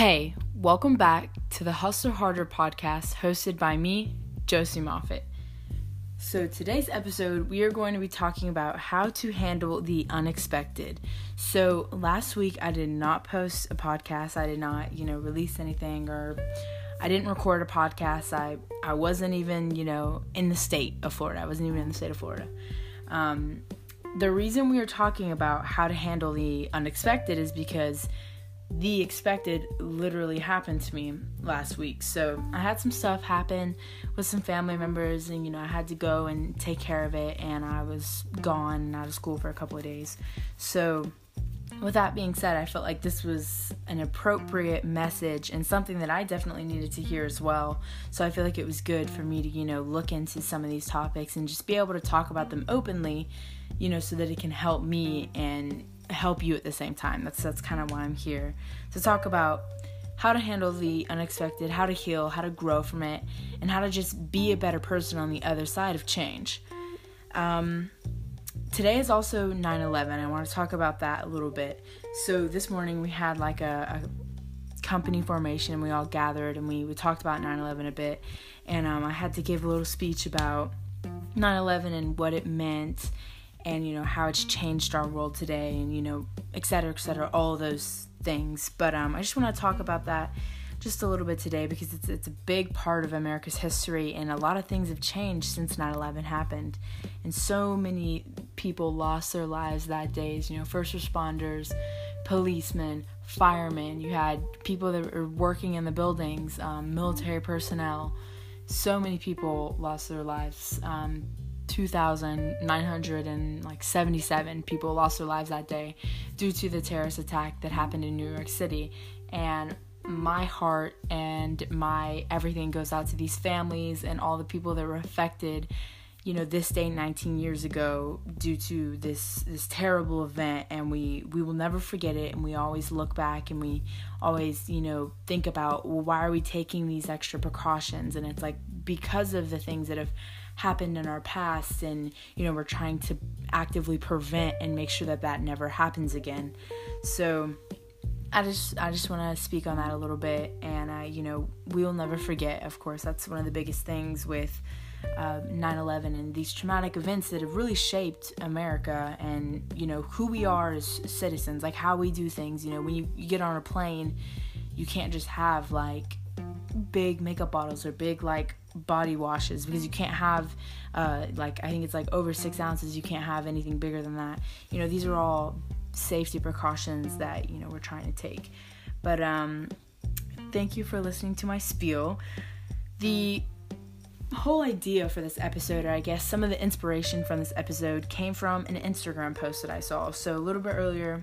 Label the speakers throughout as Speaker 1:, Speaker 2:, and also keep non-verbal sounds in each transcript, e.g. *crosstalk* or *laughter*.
Speaker 1: Hey, welcome back to the Hustle Harder podcast hosted by me, Josie Moffatt. So, today's episode, we are going to be talking about how to handle the unexpected. So, last week I did not post a podcast, I did not, you know, release anything or I didn't record a podcast. I, I wasn't even, you know, in the state of Florida. I wasn't even in the state of Florida. Um, the reason we are talking about how to handle the unexpected is because the expected literally happened to me last week. So I had some stuff happen with some family members, and you know, I had to go and take care of it, and I was gone and out of school for a couple of days. So, with that being said, I felt like this was an appropriate message and something that I definitely needed to hear as well. So I feel like it was good for me to, you know, look into some of these topics and just be able to talk about them openly, you know, so that it can help me and help you at the same time. That's that's kind of why I'm here to talk about how to handle the unexpected, how to heal, how to grow from it, and how to just be a better person on the other side of change. Um, today is also 9/11. I want to talk about that a little bit. So this morning we had like a, a company formation. And we all gathered and we, we talked about 9/11 a bit, and um, I had to give a little speech about 9/11 and what it meant and you know how it's changed our world today and you know et cetera et cetera all those things but um, i just want to talk about that just a little bit today because it's, it's a big part of america's history and a lot of things have changed since 9-11 happened and so many people lost their lives that day. You know first responders policemen firemen. You had people that were working in the buildings um, military personnel. So many people lost their lives. Um, 2,977 people lost their lives that day due to the terrorist attack that happened in New York City. And my heart and my everything goes out to these families and all the people that were affected you know this day 19 years ago due to this this terrible event and we we will never forget it and we always look back and we always you know think about well, why are we taking these extra precautions? And it's like because of the things that have happened in our past and you know we're trying to actively prevent and make sure that that never happens again. So I just I just want to speak on that a little bit and I you know we will never forget. Of course that's one of the biggest things with uh, 9/11 and these traumatic events that have really shaped America and you know who we are as citizens like how we do things you know when you, you get on a plane you can't just have like big makeup bottles or big like body washes because you can't have uh, like I think it's like over six ounces. You can't have anything bigger than that. You know, these are all safety precautions that you know we're trying to take. But um, thank you for listening to my spiel. The whole idea for this episode, or I guess some of the inspiration from this episode, came from an Instagram post that I saw. So a little bit earlier,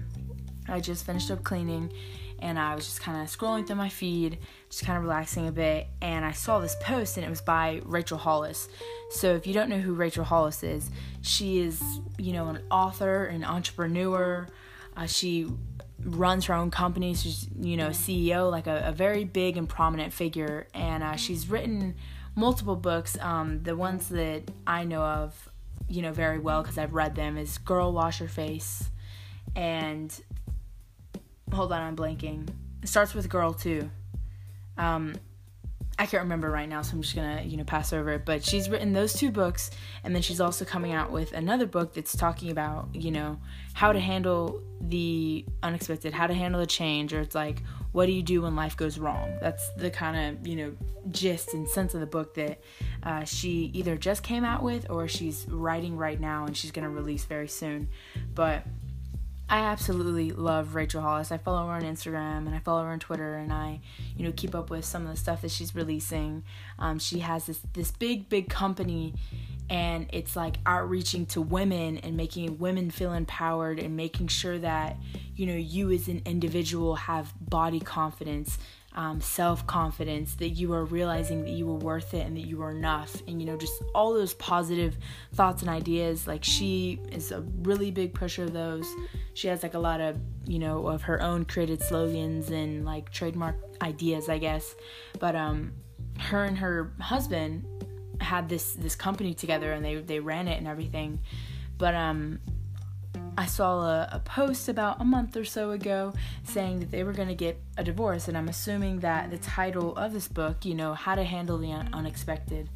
Speaker 1: I just finished up cleaning and I was just kind of scrolling through my feed, just kind of relaxing a bit, and I saw this post and it was by Rachel Hollis. So if you don't know who Rachel Hollis is, she is, you know, an author, an entrepreneur. Uh, she runs her own company. She's, you know, CEO, like a, a very big and prominent figure, and uh, she's written multiple books. Um, the ones that I know of, you know, very well because I've read them is Girl Wash Your Face and hold on, I'm blanking. It starts with girl too. Um, I can't remember right now, so I'm just gonna you know pass over it. But she's written those two books, and then she's also coming out with another book that's talking about you know how to handle the unexpected, how to handle the change, or it's like what do you do when life goes wrong. That's the kind of you know gist and sense of the book that uh, she either just came out with or she's writing right now, and she's gonna release very soon. But I absolutely love Rachel Hollis. I follow her on Instagram and I follow her on Twitter, and I, you know, keep up with some of the stuff that she's releasing. Um, she has this this big big company, and it's like outreaching to women and making women feel empowered and making sure that you know you as an individual have body confidence um, self confidence, that you are realizing that you are worth it and that you are enough, and you know, just all those positive thoughts and ideas. Like, she is a really big pusher of those. She has like a lot of, you know, of her own created slogans and like trademark ideas, I guess. But, um, her and her husband had this this company together and they they ran it and everything but um I saw a, a, post about a month or so ago saying that they were going to get a divorce, and I'm assuming that the title of this book, you know, How to Handle the Un- Unexpected,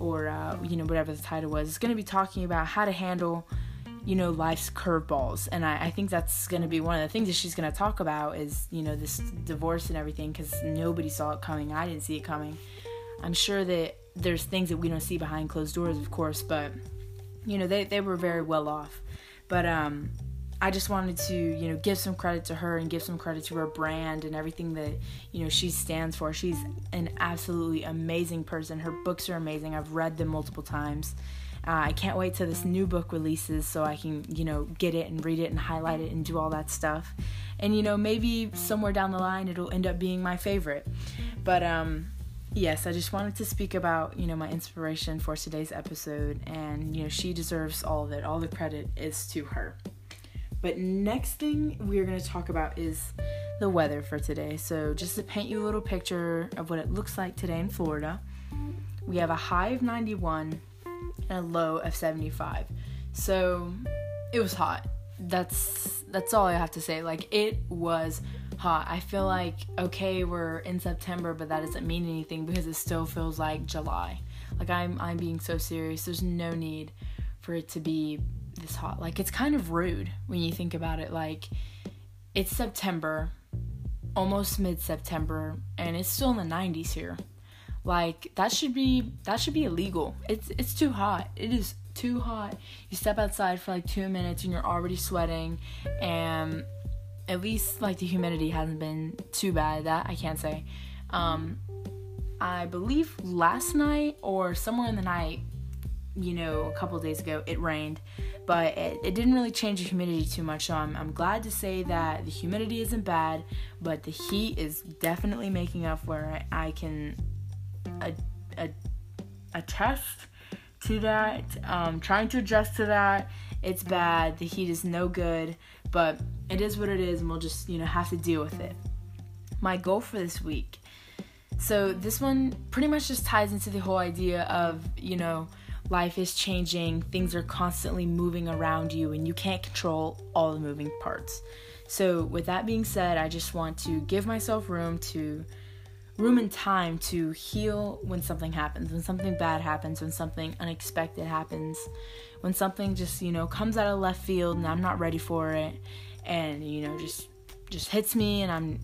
Speaker 1: or, uh, you know, whatever the title was, is going to be talking about how to handle, you know, life's curveballs. And I, I think that's going to be one of the things that she's going to talk about is, you know, this divorce and everything, because nobody saw it coming. I didn't see it coming. I'm sure that there's things that we don't see behind closed doors, of course, but, you know, they, they were very well off but um, I just wanted to, you know, give some credit to her and give some credit to her brand and everything that, you know, she stands for. She's an absolutely amazing person. Her books are amazing. I've read them multiple times. Uh, I can't wait till this new book releases so I can, you know, get it and read it and highlight it and do all that stuff. And, you know, maybe somewhere down the line it'll end up being my favorite. But, um, yes, I just wanted to speak about, you know, my inspiration for today's episode and, you know, she deserves all of it. All the credit is to her. But next thing we're going to talk about is the weather for today. So, just to paint you a little picture of what it looks like today in Florida, we have a high of 91 and a low of 75. So, it was hot. That's that's all I have to say. Like it was hot. I feel like okay, we're in September, but that doesn't mean anything because it still feels like July. Like I'm I'm being so serious. There's no need for it to be this hot. Like it's kind of rude when you think about it. Like it's September, almost mid-September, and it's still in the 90s here. Like that should be that should be illegal. It's it's too hot. It is too hot. You step outside for like 2 minutes and you're already sweating and at least like the humidity hasn't been too bad. That I can't say. Um, I believe last night or somewhere in the night, you know, a couple days ago, it rained, but it, it didn't really change the humidity too much. So I'm, I'm glad to say that the humidity isn't bad, but the heat is definitely making up where I, I can a, a, attest to that. Um, trying to adjust to that. It's bad. The heat is no good, but it is what it is, and we'll just, you know, have to deal with it. My goal for this week. So, this one pretty much just ties into the whole idea of, you know, life is changing, things are constantly moving around you, and you can't control all the moving parts. So, with that being said, I just want to give myself room to room and time to heal when something happens, when something bad happens, when something unexpected happens, when something just, you know, comes out of left field and I'm not ready for it and, you know, just just hits me and I'm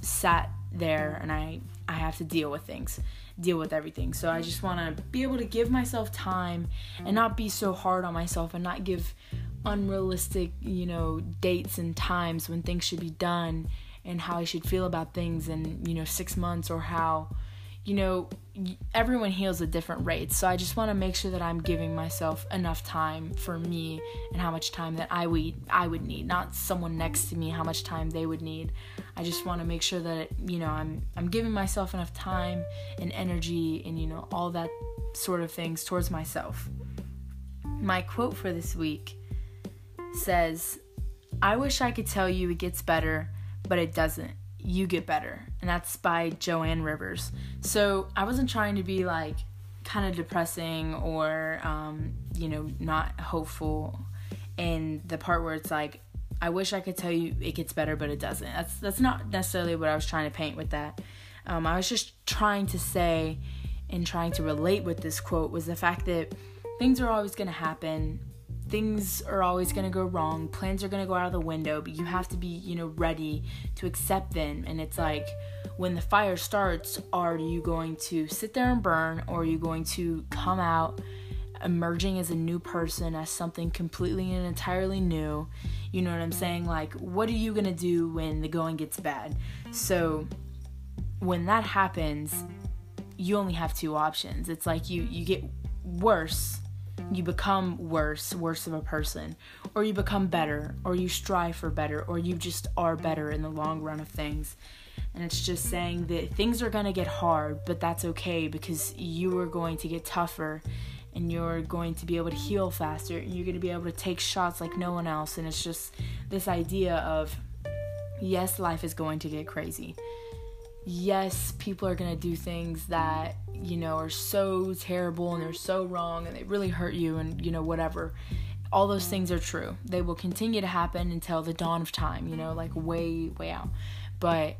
Speaker 1: sat there and I I have to deal with things, deal with everything. So I just want to be able to give myself time and not be so hard on myself and not give unrealistic, you know, dates and times when things should be done and how I should feel about things in, you know, six months or how, you know, everyone heals at different rates. So I just want to make sure that I'm giving myself enough time for me and how much time that I would I would need, not someone next to me how much time they would need. I just want to make sure that you know I'm I'm giving myself enough time and energy and you know all that sort of things towards myself. My quote for this week says, "I wish I could tell you it gets better." But it doesn't. You get better. And that's by Joan Rivers. So I wasn't trying to be like kind of depressing or, um, you know, not hopeful. And the part where it's like, I wish I could tell you it gets better, but it doesn't. That's that's not necessarily what I was trying to paint with that. Um, I was just trying to say and trying to relate with this quote was the fact that things are always going to happen things are always going to go wrong plans are going to go out of the window but you have to be you know ready to accept them. And it's like when the fire starts are you going to sit there and burn or are you going to come out emerging as a new person as something completely and entirely new? You know what i'm saying? Like what are you going to do when the going gets bad? So when that happens you only have two options. It's like you you get worse you become worse, worse of a person, or you become better, or you strive for better, or you just are better in the long run of things. And it's just saying that things are going to get hard, but that's okay because you are going to get tougher and you're going to be able to heal faster and you're going to be able to take shots like no one else. And it's just this idea of yes, life is going to get crazy yes, people are gonna do things that, you know, are so terrible and they're so wrong and they really hurt you and, you know, whatever. all those things are true. They will continue to happen until the dawn of time, you know, like way, way out. But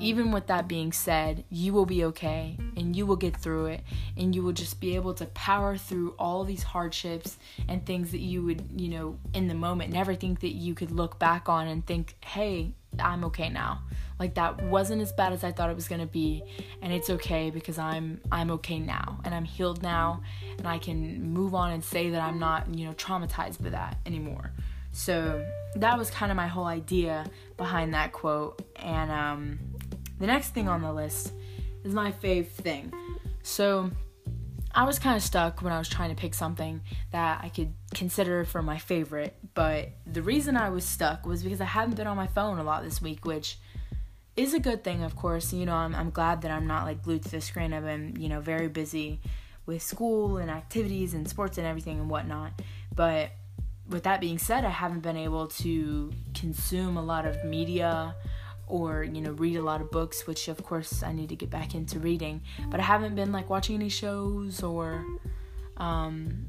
Speaker 1: even with that being said, you will be okay and you will get through it. And you will just be able to power through all these hardships and things that you would, you know, in the moment never think that you could look back on and think, hey, I'm okay now. Like that wasn't as bad as I thought it was to be. And it's okay because I'm I'm okay now. And I'm healed now. And I can move on and say that I'm not, you know, traumatized by that anymore. So that was kind of my whole idea behind that quote. And um the next thing on the list is my fave thing. So I was kind of stuck when I was trying to pick something that I could consider for my favorite, but the reason I was stuck was because I haven't been on my phone a lot this week, which is a good thing, of course. You know, I'm, I'm glad that I'm not like glued to the screen. I've been, you know, very busy with school and activities and sports and everything and whatnot. But with that being said, I haven't been able to consume a lot of media or you know read a lot of books which of course i need to get back into reading. But i haven't been like watching any shows or um,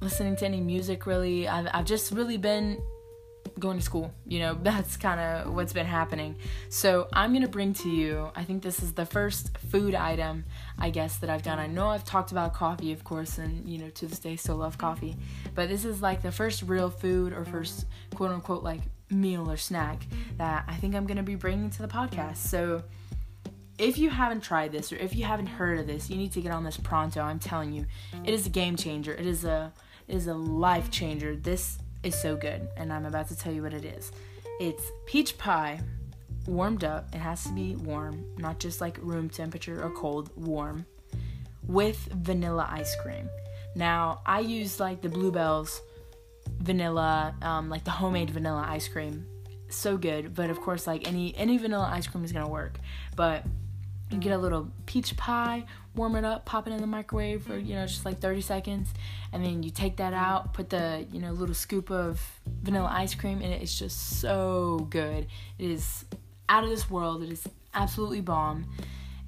Speaker 1: listening to any music really. I've, I've just really been going to school you know *laughs* that's kind of what's been happening. So i'm gonna bring to you i think this is the first food item i guess that i've done. I know i've talked about coffee of course and you know to this day still love coffee. But this is like the first real food or first quote unquote like meal or snack that I think I'm going to be bringing to the podcast. So, if you haven't tried this or if you haven't heard of this, you need to get on this pronto. I'm telling you, it is a game changer. It is a it is a life changer. This is so good, and I'm about to tell you what it is. It's peach pie warmed up. It has to be warm, not just like room temperature or cold, warm with vanilla ice cream. Now, I use like the Bluebells vanilla, um, like the homemade vanilla ice cream. So good, but of course, like any any vanilla ice cream is gonna work. But you get a little peach pie, warm it up, pop it in the microwave for you know just like 30 seconds, and then you take that out, put the you know little scoop of vanilla ice cream it. It's just so good. It is out of this world. It is absolutely bomb,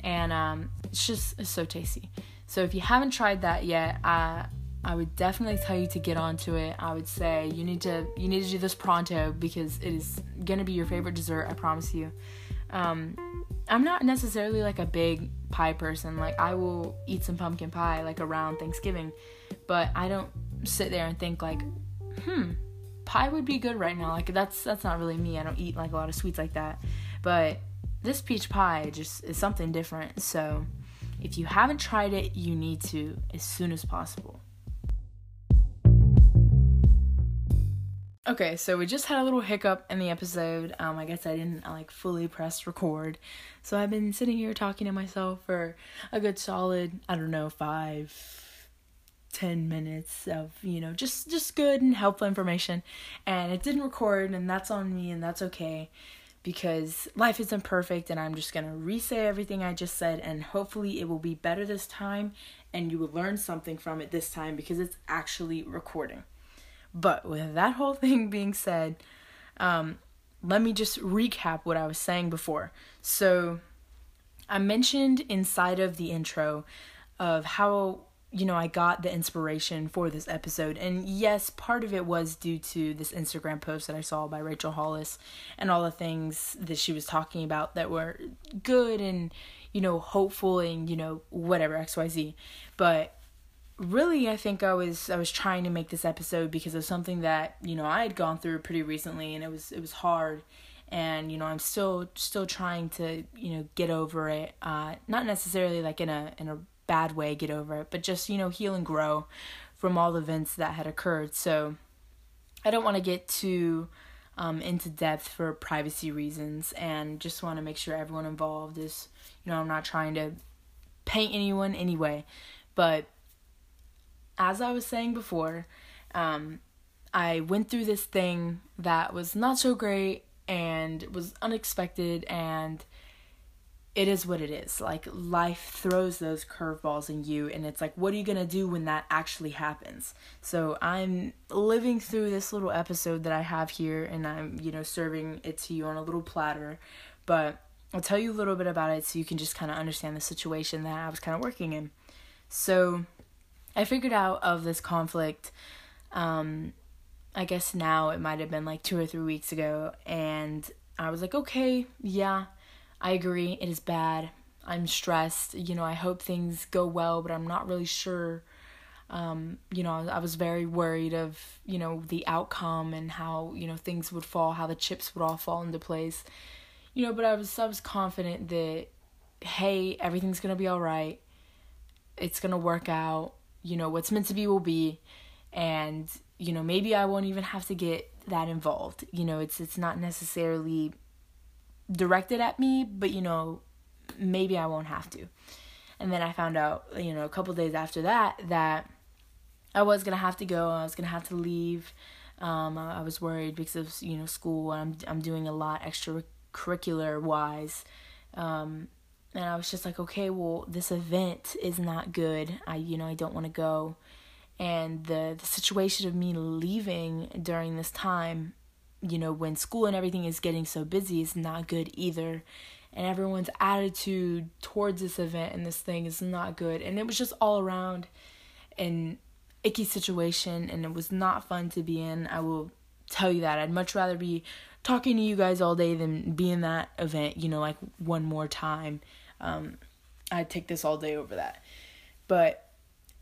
Speaker 1: and um, it's just it's so tasty. So if you haven't tried that yet, uh, I would definitely tell you to get onto it. I would say you need to you need to do this pronto because it is gonna be your favorite dessert. I promise you. Um, I'm not necessarily like a big pie person. Like I will eat some pumpkin pie like around Thanksgiving, but I don't sit there and think like, hmm, pie would be good right now. Like that's that's not really me. I don't eat like a lot of sweets like that. But this peach pie just is something different. So if you haven't tried it, you need to as soon as possible. Okay, so we just had a little hiccup in the episode. Um, I guess I didn't like fully press record, so I've been sitting here talking to myself for a good solid, I don't know, five, ten minutes of you know just just good and helpful information, and it didn't record, and that's on me, and that's okay, because life isn't perfect, and I'm just gonna re-say everything I just said, and hopefully it will be better this time, and you will learn something from it this time because it's actually recording. But with that whole *laughs* thing being said, um, let me just recap what I was saying before. So, I mentioned inside of the intro of how you know I got the inspiration for this episode, and yes, part of it was due to this Instagram post that I saw by Rachel Hollis and all the things that she was talking about that were good and you know hopeful and you know whatever X Y Z, but really I think I was I was trying to make this episode because of something that, you know, I had gone through pretty recently and it was it was hard and you know, I'm still still trying to, you know, get over it. Uh not necessarily like in a in a bad way get over it, but just, you know, heal and grow from all the events that had occurred. So I don't want to get too um, into depth for privacy reasons and just want to make sure everyone involved is, you know, I'm not trying to paint anyone anyway, but as I was saying before, um, I went through this thing that was not so great and was unexpected and it is what it is. Like life throws those curveballs in you and it's like what are you to do when that actually happens? So I'm living through this little episode that I have here and I'm, you know, serving it to you on a little platter, but I'll tell you a little bit about it so you can just kind of understand the situation that I was kind of working in. So I figured out of this conflict Um, I guess now it might have been like two or three weeks ago, and I was like, okay, yeah, I agree. It is bad. I'm stressed. You know, I hope things go well, but I'm not really sure. Um, you know, I was very worried of, you know, the outcome and how, you know, things would fall, how the chips would all fall into place. You know, but I was I was confident that hey, everything's going to be all right. It's going to work out. You know, what's meant to be will be and you know, maybe I won't even have to get that involved. You know, it's it's not necessarily directed at me, but you know, maybe I won't have to. And then I found out, you know, a couple days after that that I was gonna have to go. I was gonna have to leave. Um, I, I was worried because of you know school. I'm I'm doing a lot extracurricular wise, um, and I was just like, okay, well, this event is not good. I you know I don't want to go, and the the situation of me leaving during this time, you know, when school and everything is getting so busy is not good either. And everyone's attitude towards this event and this thing is not good. And it was just all around an icky situation and it was not fun to be in. I will tell you that. I'd much rather be talking to you guys all day than be in that event you know like one more time um, i'd take this all day over that. But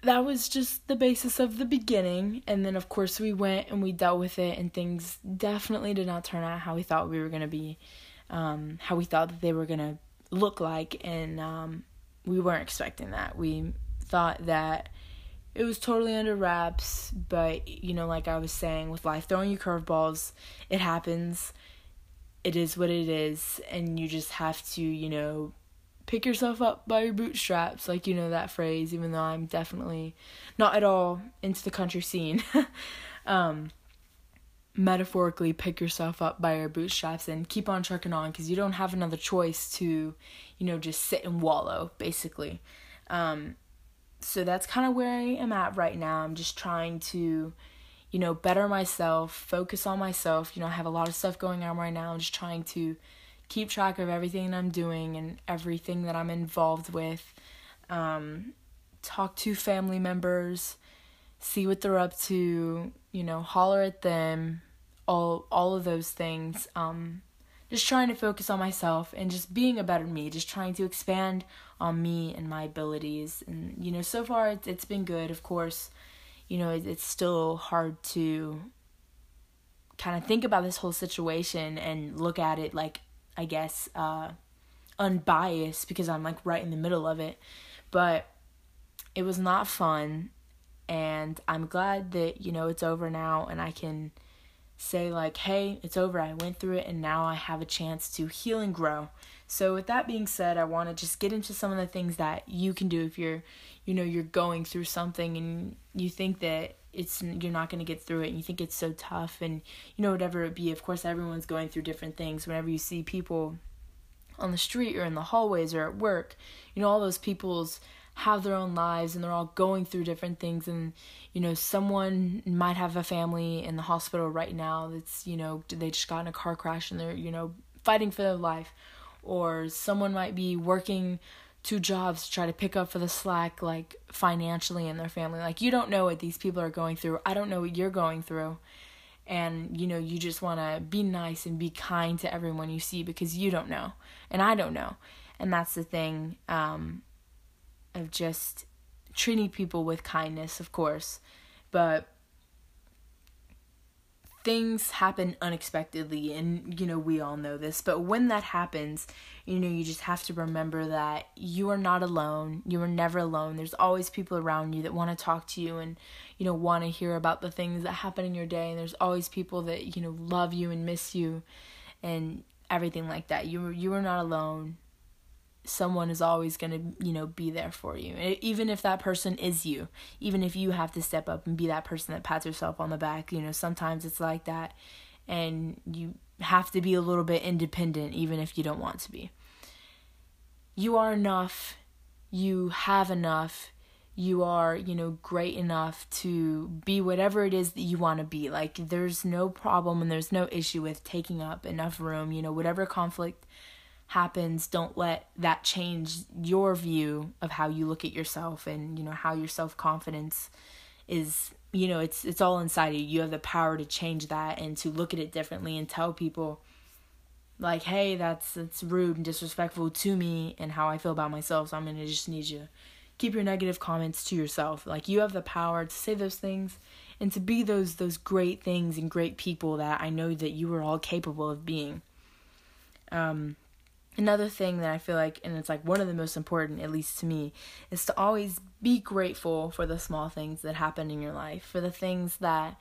Speaker 1: that was just the basis of the beginning. And then of course we went and we dealt with it and things definitely did not turn out how we thought we were going to be um, how we thought that they were going to look like, and um, we weren't expecting that. We thought that it was totally under wraps, but you know, like I was saying, with life throwing you curveballs, it happens. It is what it is, and you just have to, you know, pick yourself up by your bootstraps, like you know that phrase, even though I'm definitely not at all into the country scene. *laughs* um, metaphorically pick yourself up by your bootstraps and keep on trucking on because you don't have another choice to, you know, just sit and wallow, basically. Um, so that's kind of where I am at right now. I'm just trying to, you know, better myself, focus on myself. You know, I have a lot of stuff going on right now. I'm just trying to keep track of everything I'm doing and everything that I'm involved with. Um, talk to family members, see what they're up to, you know, holler at them, all all of those things. Um just trying to focus on myself and just being a better me just trying to expand on me and my abilities. And you know so far it's, it's been good. Of course you know it, it's still hard to kind of think about this whole situation and look at it like i guess uh unbiased because i'm like right in the middle of it. But it was not fun and i'm glad that you know it's over now and i can say like hey it's over. I went through it and now i have a chance to heal and grow. So with that being said i want to just get into some of the things that you can do if you're you know you're going through something and you think that it's you're not going to get through it and you think it's so tough and you know whatever it be of course everyone's going through different things. Whenever you see people on the street or in the hallways or at work you know all those people's have their own lives and they're all going through different things and you know someone might have a family in the hospital right now that's you know they just got in a car crash and they're you know fighting for their life. Or someone might be working two jobs to try to pick up for the slack like financially in their family. Like you don't know what these people are going through. I don't know what you're going through. And you know you just want to be nice and be kind to everyone you see because you don't know. And i don't know. And that's the thing um of just treating people with kindness, of course, but things happen unexpectedly and you know we all know this but when that happens you know you just have to remember that you are not alone. You are never alone. There's always people around you that want to talk to you and you know want to hear about the things that happen in your day and there's always people that you know love you and miss you and everything like that. You you are not alone someone is always going to you know be there for you. Even if that person is you even if you have to step up and be that person that pats yourself on the back you know sometimes it's like that. And you have to be a little bit independent even if you don't want to be. You are enough. You have enough. You are you know great enough to be whatever it is that you want to be. Like there's no problem and there's no issue with taking up enough room you know whatever conflict happens, don't let that change your view of how you look at yourself and, you know, how your self confidence is you know, it's it's all inside you. You have the power to change that and to look at it differently and tell people like, hey, that's that's rude and disrespectful to me and how I feel about myself. So I'm gonna just need you keep your negative comments to yourself. Like you have the power to say those things and to be those those great things and great people that I know that you are all capable of being. Um another thing that I feel like and it's like one of the most important at least to me is to always be grateful for the small things that happen in your life, for the things that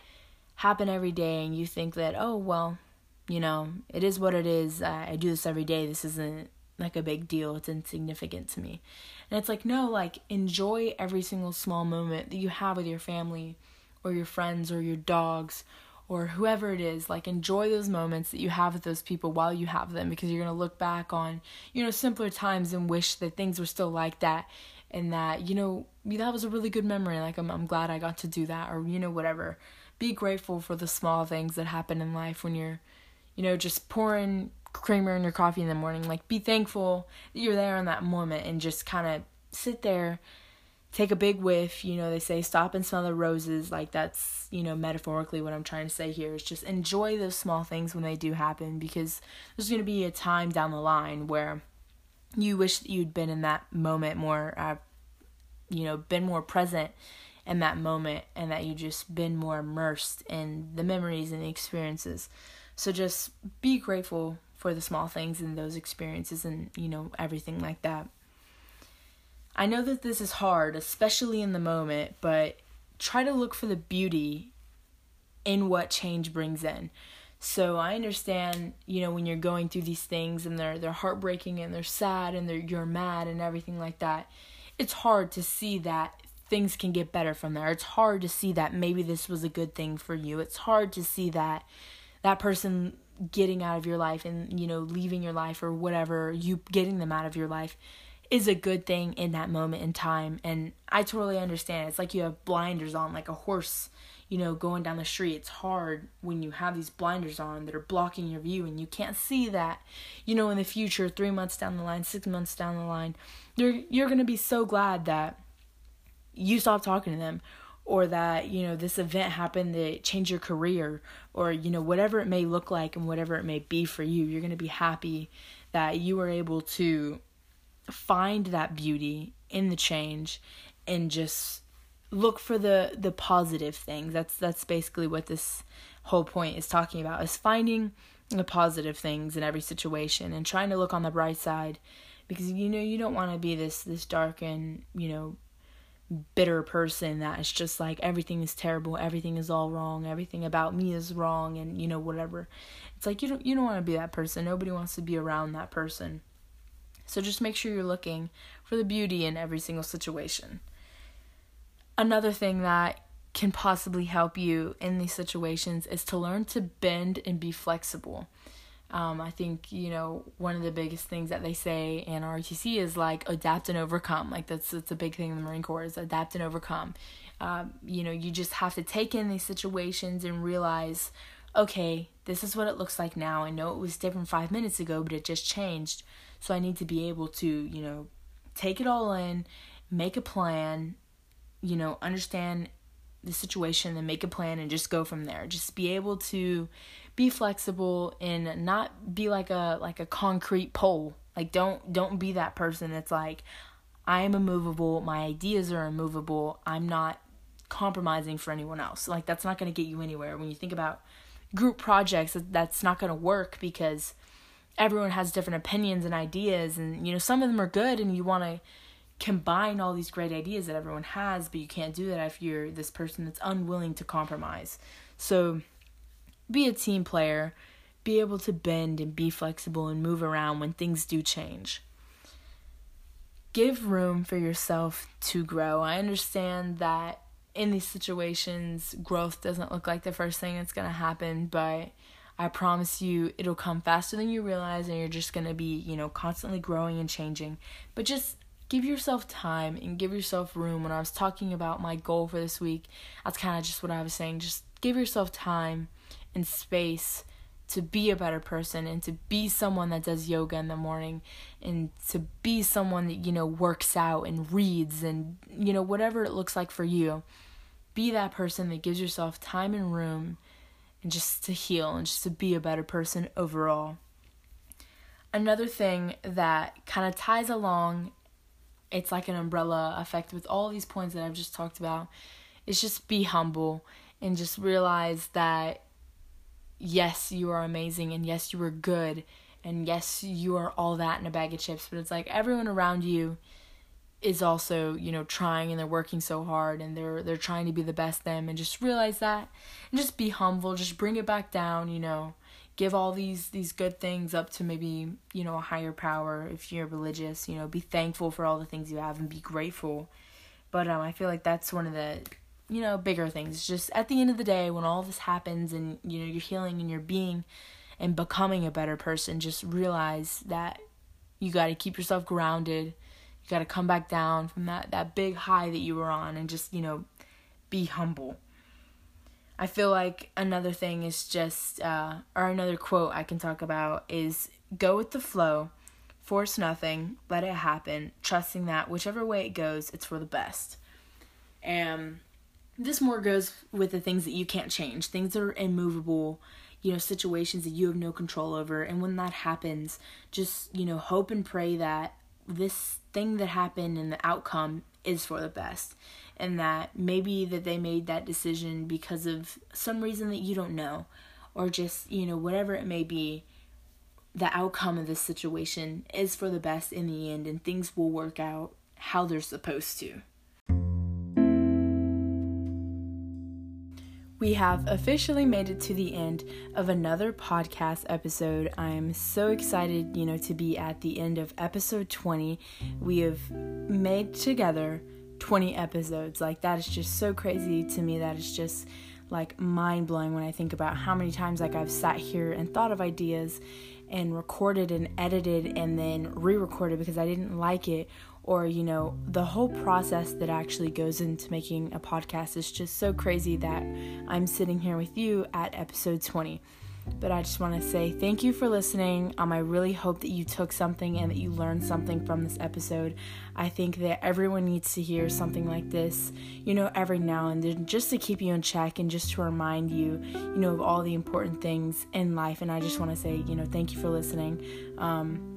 Speaker 1: happen every day and you think that, "Oh, well, you know, it is what it is. I, I do this every day. This isn't like a big deal. It's insignificant to me." And it's like, "No, like enjoy every single small moment that you have with your family or your friends or your dogs or whoever it is like enjoy those moments that you have with those people while you have them because you're going to look back on you know simpler times and wish that things were still like that and that you know that was a really good memory. Like I'm I'm glad I got to do that or you know whatever. Be grateful for the small things that happen in life when you're you know just pouring creamer in your coffee in the morning. Like be thankful that you're there in that moment and just kind of sit there take a big whiff you know they say stop and smell the roses like that's you know metaphorically what i'm trying to say here is just enjoy those small things when they do happen because there's going to be a time down the line where you wish that you'd been in that moment more uh, you know been more present in that moment and that you just been more immersed in the memories and the experiences. So just be grateful for the small things and those experiences and you know everything like that I know that this is hard, especially in the moment, but try to look for the beauty in what change brings in. So I understand, you know, when you're going through these things and they're they're heartbreaking and they're sad and they're you're mad and everything like that. It's hard to see that things can get better from there. It's hard to see that maybe this was a good thing for you. It's hard to see that that person getting out of your life and, you know, leaving your life or whatever, you getting them out of your life is a good thing in that moment in time and I totally understand. It's like you have blinders on like a horse, you know, going down the street. It's hard when you have these blinders on that are blocking your view and you can't see that, you know, in the future, 3 months down the line, 6 months down the line. You're you're going to be so glad that you stopped talking to them or that you know this event happened that changed your career or you know whatever it may look like and whatever it may be for you you're going to be happy that you were able to find that beauty in the change and just look for the the positive things. That's that's basically what this whole point is talking about is finding the positive things in every situation and trying to look on the bright side. Because you know you don't want to be this this dark and you know bitter person that is just like everything is terrible everything is all wrong everything about me is wrong and you know whatever. It's like you don't you don't want to be that person. Nobody wants to be around that person so just make sure you're looking for the beauty in every single situation. Another thing that can possibly help you in these situations is to learn to bend and be flexible. Um, I think you know one of the biggest things that they say in ROTC is like adapt and overcome. Like that's that's a big thing in the Marine Corps is adapt and overcome. Um, you know, you just have to take in these situations and realize, okay, this is what it looks like now. I know it was different five minutes ago, but it just changed. So I need to be able to, you know, take it all in, make a plan, you know, understand the situation and make a plan and just go from there. Just be able to be flexible and not be like a like a concrete pole. Like don't don't be that person that's like I am immovable, my ideas are immovable. I'm not compromising for anyone else. Like that's not going to get you anywhere. When you think about group projects, that's not going to work because everyone has different opinions and ideas and you know some of them are good and you want to combine all these great ideas that everyone has but you can't do that if you're this person that's unwilling to compromise. So be a team player. Be able to bend and be flexible and move around when things do change. Give room for yourself to grow. I understand that in these situations growth doesn't look like the first thing that's going to happen but I promise you it'll come faster than you realize and you're just going to be, you know, constantly growing and changing. But just give yourself time and give yourself room. When I was talking about my goal for this week, that's kind of just what I was saying. Just give yourself time and space to be a better person and to be someone that does yoga in the morning and to be someone that you know works out and reads and you know whatever it looks like for you be that person that gives yourself time and room and just to heal and just to be a better person overall. Another thing that kind of ties along, it's like an umbrella effect with all these points that I've just talked about, is just be humble and just realize that yes, you are amazing and yes, you are good and yes, you are all that in a bag of chips, but it's like everyone around you is also, you know, trying and they're working so hard and they're they're trying to be the best them and just realize that and just be humble, just bring it back down, you know. Give all these these good things up to maybe, you know, a higher power if you're religious, you know, be thankful for all the things you have and be grateful. But um I feel like that's one of the you know, bigger things. Just at the end of the day, when all this happens and you know you're healing and you're being and becoming a better person, just realize that you got to keep yourself grounded. You got to come back down from that that big high that you were on and just, you know, be humble. I feel like another thing is just uh or another quote I can talk about is go with the flow, force nothing, let it happen, trusting that whichever way it goes, it's for the best. And this more goes with the things that you can't change, things that are immovable, you know, situations that you have no control over. And when that happens, just, you know, hope and pray that this thing that happened and the outcome is for the best. And that maybe that they made that decision because of some reason that you don't know, or just, you know, whatever it may be, the outcome of this situation is for the best in the end, and things will work out how they're supposed to. We have officially made it to the end of another podcast episode. I'm so excited, you know, to be at the end of episode 20. We have made together 20 episodes. Like, that is just so crazy to me. That is just like mind blowing when I think about how many times like I've sat here and thought of ideas and recorded and edited and then re-recorded because I didn't like it or you know the whole process that actually goes into making a podcast is just so crazy that i'm sitting here with you at episode 20 but i just want to say thank you for listening. Um, i really hope that you took something and that you learned something from this episode. I think that everyone needs to hear something like this you know every now and then just to keep you in check and just to remind you you know of all the important things in life. And i just want to say you know thank you for listening. Um,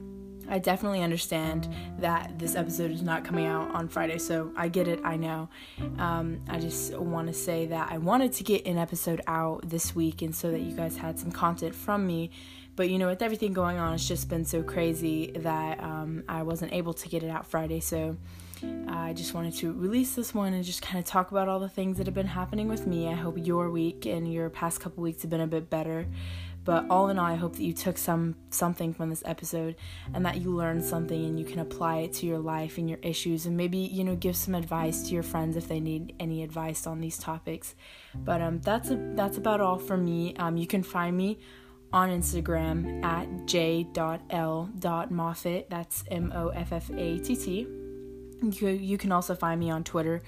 Speaker 1: I definitely understand that this episode is not coming out on Friday, so I get it, I know. Um, I just want to say that I wanted to get an episode out this week and so that you guys had some content from me. But you know, with everything going on, it's just been so crazy that um, I wasn't able to get it out Friday, so. I just wanted to release this one and just kind of talk about all the things that have been happening with me. I hope your week and your past couple weeks have been a bit better. But all in all, I hope that you took some something from this episode and that you learned something and you can apply it to your life and your issues and maybe, you know, give some advice to your friends if they need any advice on these topics. But um that's a, that's about all for me. Um you can find me on Instagram at j.l.moffatt. That's M O F F A T T. You, you can also find me on Twitter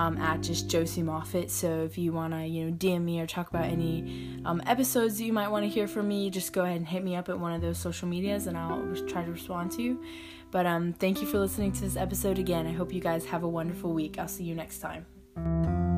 Speaker 1: um, at just Josie Moffatt. So if you want to, you know, DM me or talk about any um, episodes that you might want to hear from me, just go ahead and hit me up at one of those social medias and I'll try to respond to you. But um, thank you for listening to this episode again. I hope you guys have a wonderful week. I'll see you next time.